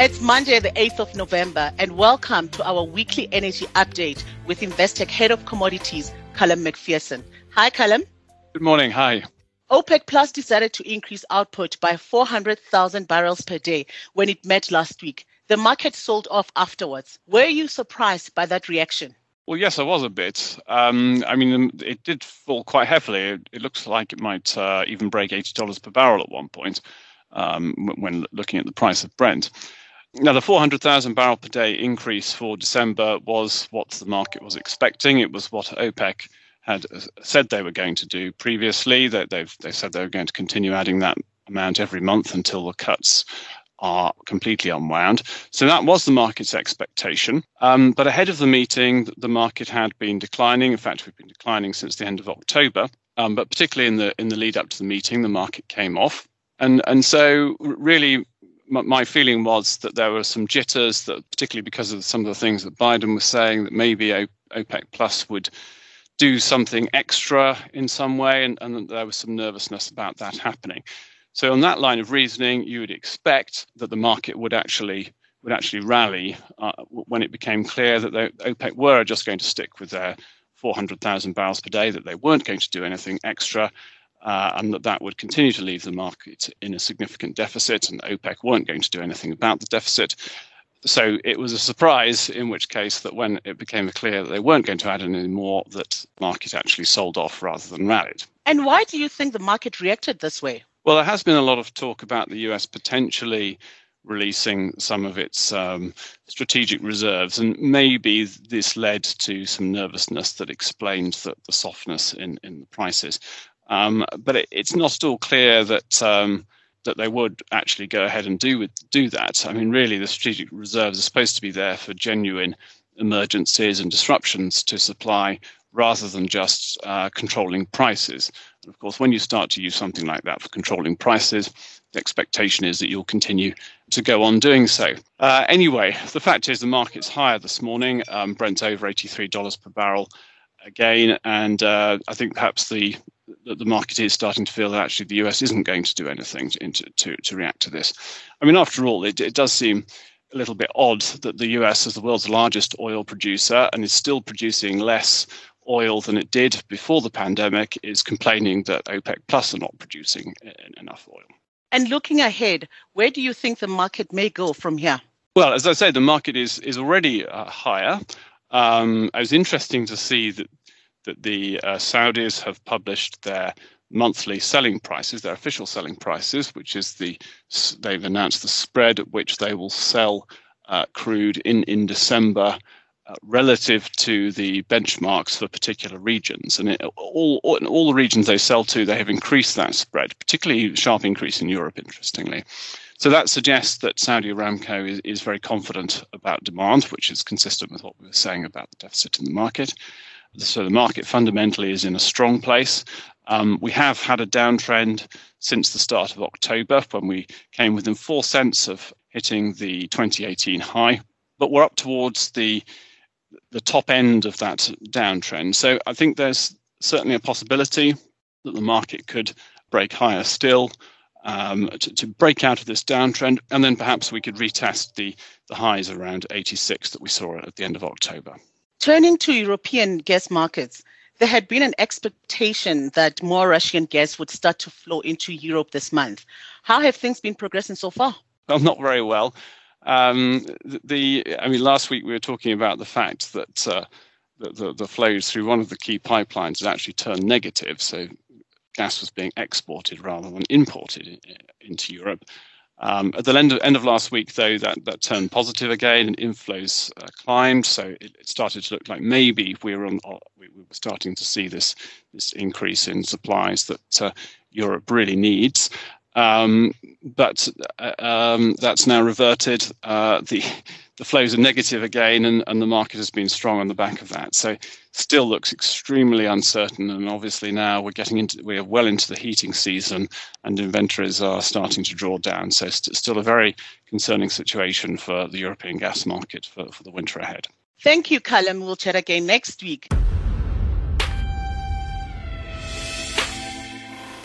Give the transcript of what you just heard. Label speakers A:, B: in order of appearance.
A: It's Monday, the 8th of November, and welcome to our weekly energy update with Investec Head of Commodities, Callum McPherson. Hi, Callum.
B: Good morning. Hi.
A: OPEC Plus decided to increase output by 400,000 barrels per day when it met last week. The market sold off afterwards. Were you surprised by that reaction?
B: Well, yes, I was a bit. Um, I mean, it did fall quite heavily. It, it looks like it might uh, even break $80 per barrel at one point um, when looking at the price of Brent. Now, the 400,000 barrel per day increase for December was what the market was expecting. It was what OPEC had said they were going to do previously. That they've they said they were going to continue adding that amount every month until the cuts are completely unwound. So that was the market's expectation. Um, but ahead of the meeting, the market had been declining. In fact, we've been declining since the end of October. Um, but particularly in the in the lead up to the meeting, the market came off, and and so really my feeling was that there were some jitters that particularly because of some of the things that Biden was saying that maybe OPEC plus would do something extra in some way and, and there was some nervousness about that happening. So on that line of reasoning, you would expect that the market would actually would actually rally uh, when it became clear that OPEC were just going to stick with their 400,000 barrels per day, that they weren't going to do anything extra, uh, and that that would continue to leave the market in a significant deficit, and OPEC weren't going to do anything about the deficit. So it was a surprise, in which case that when it became clear that they weren't going to add any more, that the market actually sold off rather than rallied.
A: And why do you think the market reacted this way?
B: Well, there has been a lot of talk about the US potentially releasing some of its um, strategic reserves, and maybe this led to some nervousness that explained the, the softness in, in the prices. Um, but it, it's not at all clear that um, that they would actually go ahead and do with, do that. I mean, really, the strategic reserves are supposed to be there for genuine emergencies and disruptions to supply, rather than just uh, controlling prices. And of course, when you start to use something like that for controlling prices, the expectation is that you'll continue to go on doing so. Uh, anyway, the fact is the market's higher this morning. Um, Brent's over $83 per barrel again, and uh, I think perhaps the that the market is starting to feel that actually the US isn't going to do anything to, to, to react to this. I mean, after all, it, it does seem a little bit odd that the US, as the world's largest oil producer and is still producing less oil than it did before the pandemic, is complaining that OPEC Plus are not producing enough oil.
A: And looking ahead, where do you think the market may go from here?
B: Well, as I say, the market is is already uh, higher. Um, it was interesting to see that that the uh, Saudis have published their monthly selling prices, their official selling prices, which is the they've announced the spread at which they will sell uh, crude in in December. Uh, relative to the benchmarks for particular regions, and it, all, all all the regions they sell to, they have increased that spread, particularly sharp increase in Europe. Interestingly, so that suggests that Saudi Aramco is, is very confident about demand, which is consistent with what we were saying about the deficit in the market. So the market fundamentally is in a strong place. Um, we have had a downtrend since the start of October when we came within four cents of hitting the 2018 high, but we're up towards the the top end of that downtrend. So I think there's certainly a possibility that the market could break higher still um, to, to, break out of this downtrend, and then perhaps we could retest the the highs around 86 that we saw at the end of October.
A: Turning to European gas markets, there had been an expectation that more Russian gas would start to flow into Europe this month. How have things been progressing so far?
B: Well, not very well. Um, the, I mean, last week we were talking about the fact that uh, the, the, the flows through one of the key pipelines had actually turned negative. So gas was being exported rather than imported into Europe. Um, at the end of, end of last week, though, that, that turned positive again and inflows uh, climbed. So it, it, started to look like maybe we were, on, uh, we were starting to see this, this increase in supplies that uh, Europe really needs. Um, but uh, um, that's now reverted. Uh, the the flows are negative again, and, and the market has been strong on the back of that. So still looks extremely uncertain. And obviously now we're getting into we're well into the heating season, and inventories are starting to draw down. So st- still a very concerning situation for the European gas market for, for the winter ahead.
A: Thank you, Callum. We'll chat again next week.